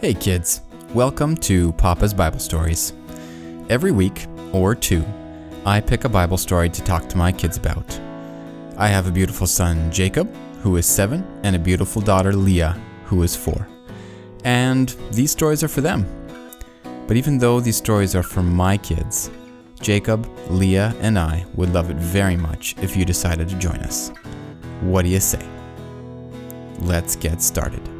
Hey kids, welcome to Papa's Bible Stories. Every week, or two, I pick a Bible story to talk to my kids about. I have a beautiful son, Jacob, who is seven, and a beautiful daughter, Leah, who is four. And these stories are for them. But even though these stories are for my kids, Jacob, Leah, and I would love it very much if you decided to join us. What do you say? Let's get started.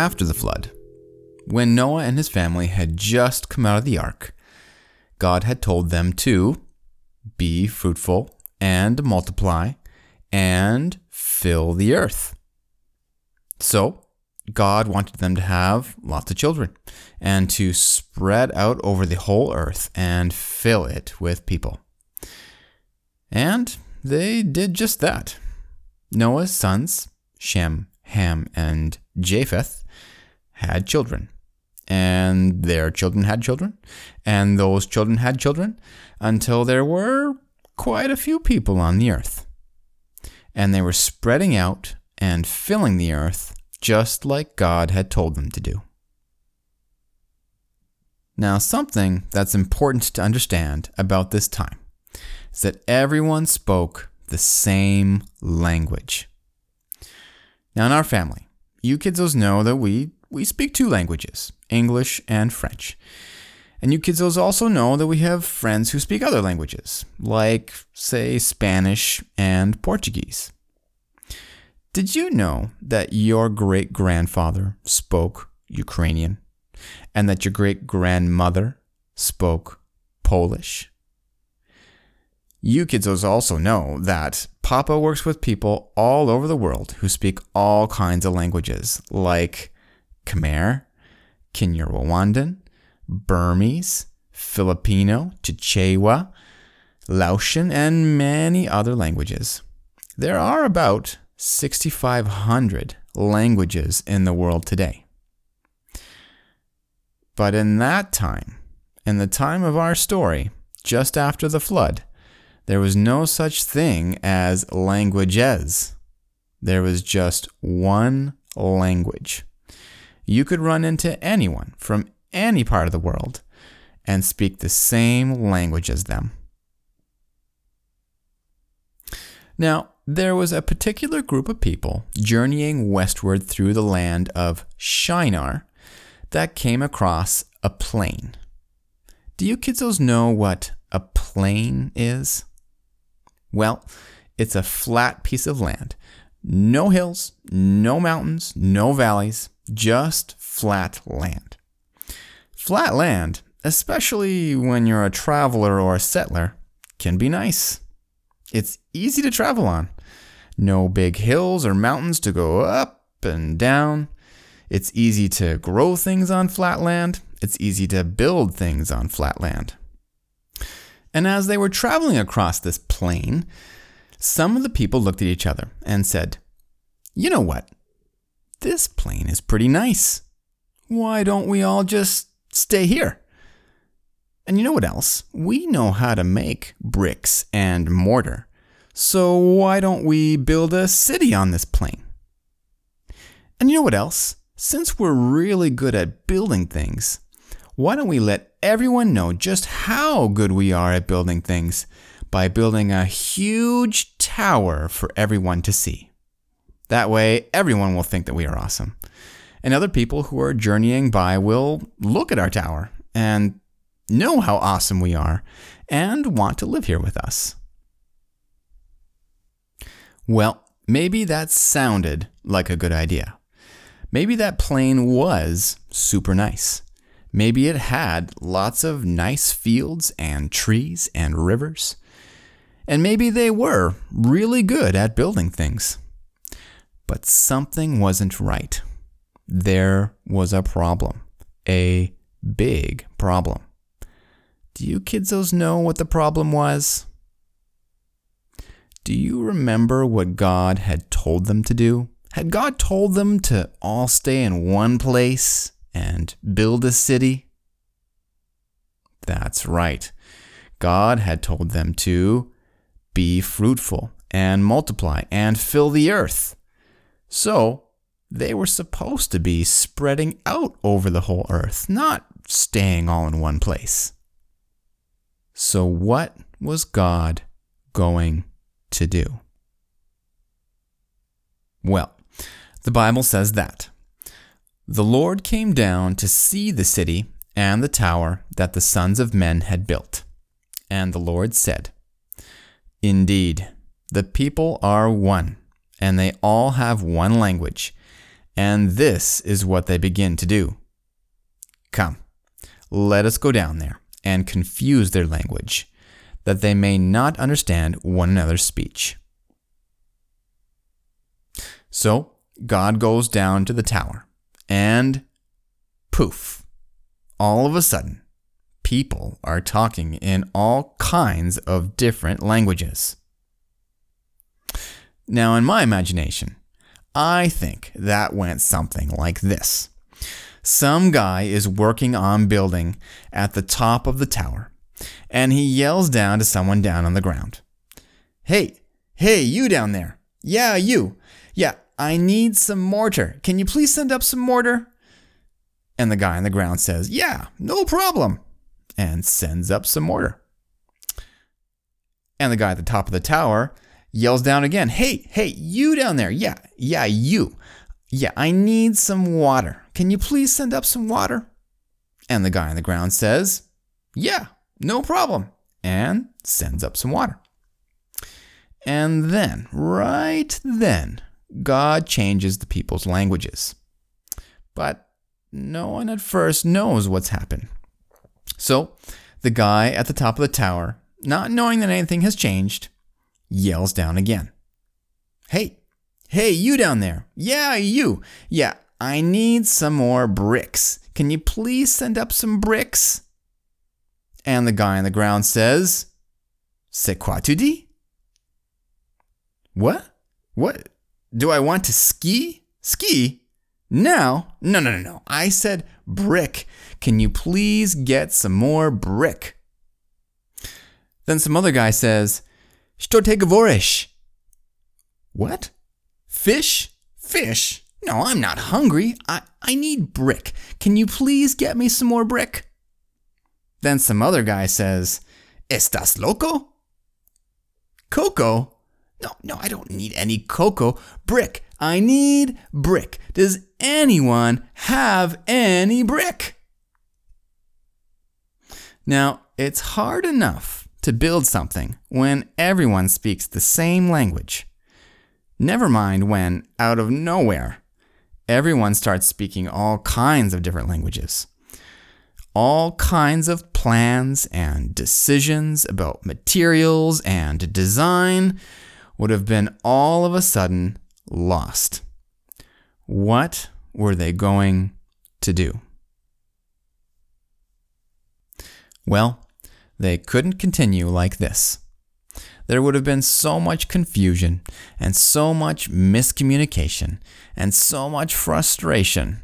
After the flood, when Noah and his family had just come out of the ark, God had told them to be fruitful and multiply and fill the earth. So, God wanted them to have lots of children and to spread out over the whole earth and fill it with people. And they did just that. Noah's sons, Shem, Ham, and Japheth, had children. And their children had children. And those children had children until there were quite a few people on the earth. And they were spreading out and filling the earth just like God had told them to do. Now, something that's important to understand about this time is that everyone spoke the same language. Now, in our family, you kids know that we, we speak two languages, English and French. And you kids also know that we have friends who speak other languages, like, say, Spanish and Portuguese. Did you know that your great grandfather spoke Ukrainian and that your great grandmother spoke Polish? You kids also know that Papa works with people all over the world who speak all kinds of languages like Khmer, Kinyarwanda, Burmese, Filipino, Chichewa, Laotian, and many other languages. There are about 6,500 languages in the world today. But in that time, in the time of our story, just after the flood, there was no such thing as languages. There was just one language. You could run into anyone from any part of the world and speak the same language as them. Now, there was a particular group of people journeying westward through the land of Shinar that came across a plain. Do you kids know what a plain is? Well, it's a flat piece of land. No hills, no mountains, no valleys, just flat land. Flat land, especially when you're a traveler or a settler, can be nice. It's easy to travel on. No big hills or mountains to go up and down. It's easy to grow things on flat land. It's easy to build things on flat land. And as they were traveling across this plain, some of the people looked at each other and said, You know what? This plain is pretty nice. Why don't we all just stay here? And you know what else? We know how to make bricks and mortar. So why don't we build a city on this plain? And you know what else? Since we're really good at building things, why don't we let everyone know just how good we are at building things by building a huge tower for everyone to see? That way, everyone will think that we are awesome. And other people who are journeying by will look at our tower and know how awesome we are and want to live here with us. Well, maybe that sounded like a good idea. Maybe that plain was super nice. Maybe it had lots of nice fields and trees and rivers. And maybe they were really good at building things. But something wasn't right. There was a problem. A big problem. Do you kidsos know what the problem was? Do you remember what God had told them to do? Had God told them to all stay in one place and build a city? That's right. God had told them to be fruitful and multiply and fill the earth. So they were supposed to be spreading out over the whole earth, not staying all in one place. So, what was God going to do? Well, the Bible says that the Lord came down to see the city and the tower that the sons of men had built. And the Lord said, Indeed, the people are one, and they all have one language, and this is what they begin to do. Come, let us go down there and confuse their language, that they may not understand one another's speech. So God goes down to the tower, and poof, all of a sudden, people are talking in all kinds of different languages. Now, in my imagination, I think that went something like this. Some guy is working on building at the top of the tower, and he yells down to someone down on the ground. Hey, hey, you down there. Yeah, you. Yeah, I need some mortar. Can you please send up some mortar? And the guy on the ground says, Yeah, no problem, and sends up some mortar. And the guy at the top of the tower yells down again, Hey, hey, you down there. Yeah, yeah, you. Yeah, I need some water. Can you please send up some water? And the guy on the ground says, Yeah, no problem, and sends up some water. And then, right then, God changes the people's languages. But no one at first knows what's happened. So, the guy at the top of the tower, not knowing that anything has changed, yells down again. Hey, hey, you down there. Yeah, you. Yeah, I need some more bricks. Can you please send up some bricks? And the guy on the ground says, C'est quoi tu dis? What? What? Do I want to ski? Ski? Now? No, no, no, no. I said brick. Can you please get some more brick? Then some other guy says, Te? What? Fish? Fish? No, I'm not hungry. I, I need brick. Can you please get me some more brick? Then some other guy says, Estás loco? Coco? No, no, I don't need any cocoa. Brick. I need brick. Does anyone have any brick? Now, it's hard enough to build something when everyone speaks the same language. Never mind when, out of nowhere, everyone starts speaking all kinds of different languages. All kinds of plans and decisions about materials and design would have been all of a sudden lost. What were they going to do? Well, they couldn't continue like this. There would have been so much confusion and so much miscommunication and so much frustration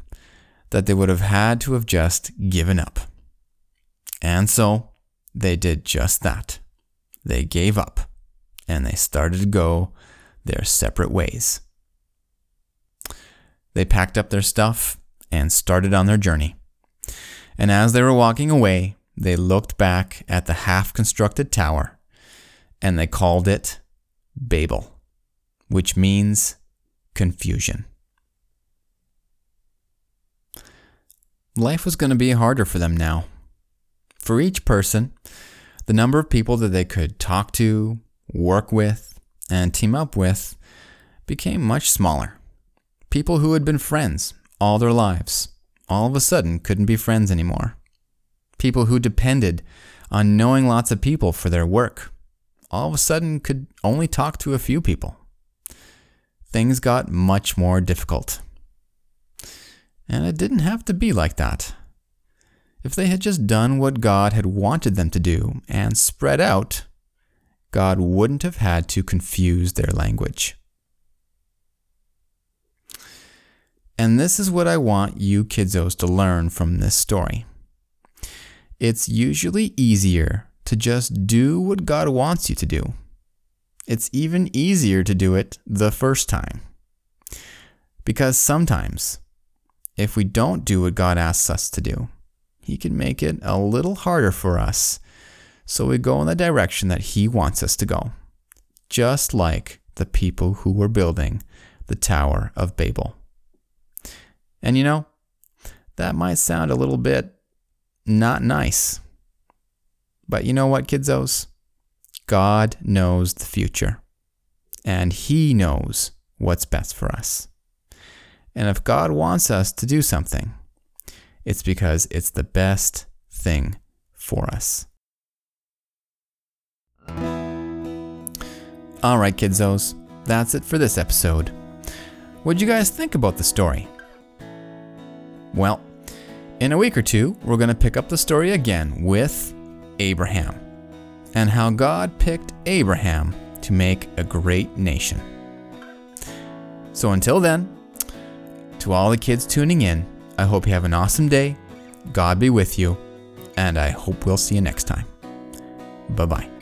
that they would have had to have just given up. And so they did just that. They gave up and they started to go their separate ways. They packed up their stuff and started on their journey. And as they were walking away, they looked back at the half constructed tower and they called it Babel, which means confusion. Life was going to be harder for them now. For each person, the number of people that they could talk to, work with, and team up with became much smaller. People who had been friends all their lives all of a sudden couldn't be friends anymore. People who depended on knowing lots of people for their work all of a sudden could only talk to a few people. Things got much more difficult. And it didn't have to be like that. If they had just done what God had wanted them to do and spread out, God wouldn't have had to confuse their language. And this is what I want you kidzos to learn from this story. It's usually easier to just do what God wants you to do. It's even easier to do it the first time. Because sometimes, if we don't do what God asks us to do, He can make it a little harder for us so we go in the direction that He wants us to go. Just like the people who were building the Tower of Babel. And you know, that might sound a little bit not nice. But you know what, kiddos? God knows the future, and He knows what's best for us. And if God wants us to do something, it's because it's the best thing for us. All right, kiddos, that's it for this episode. What'd you guys think about the story? Well, in a week or two, we're going to pick up the story again with Abraham and how God picked Abraham to make a great nation. So until then, to all the kids tuning in, I hope you have an awesome day. God be with you, and I hope we'll see you next time. Bye bye.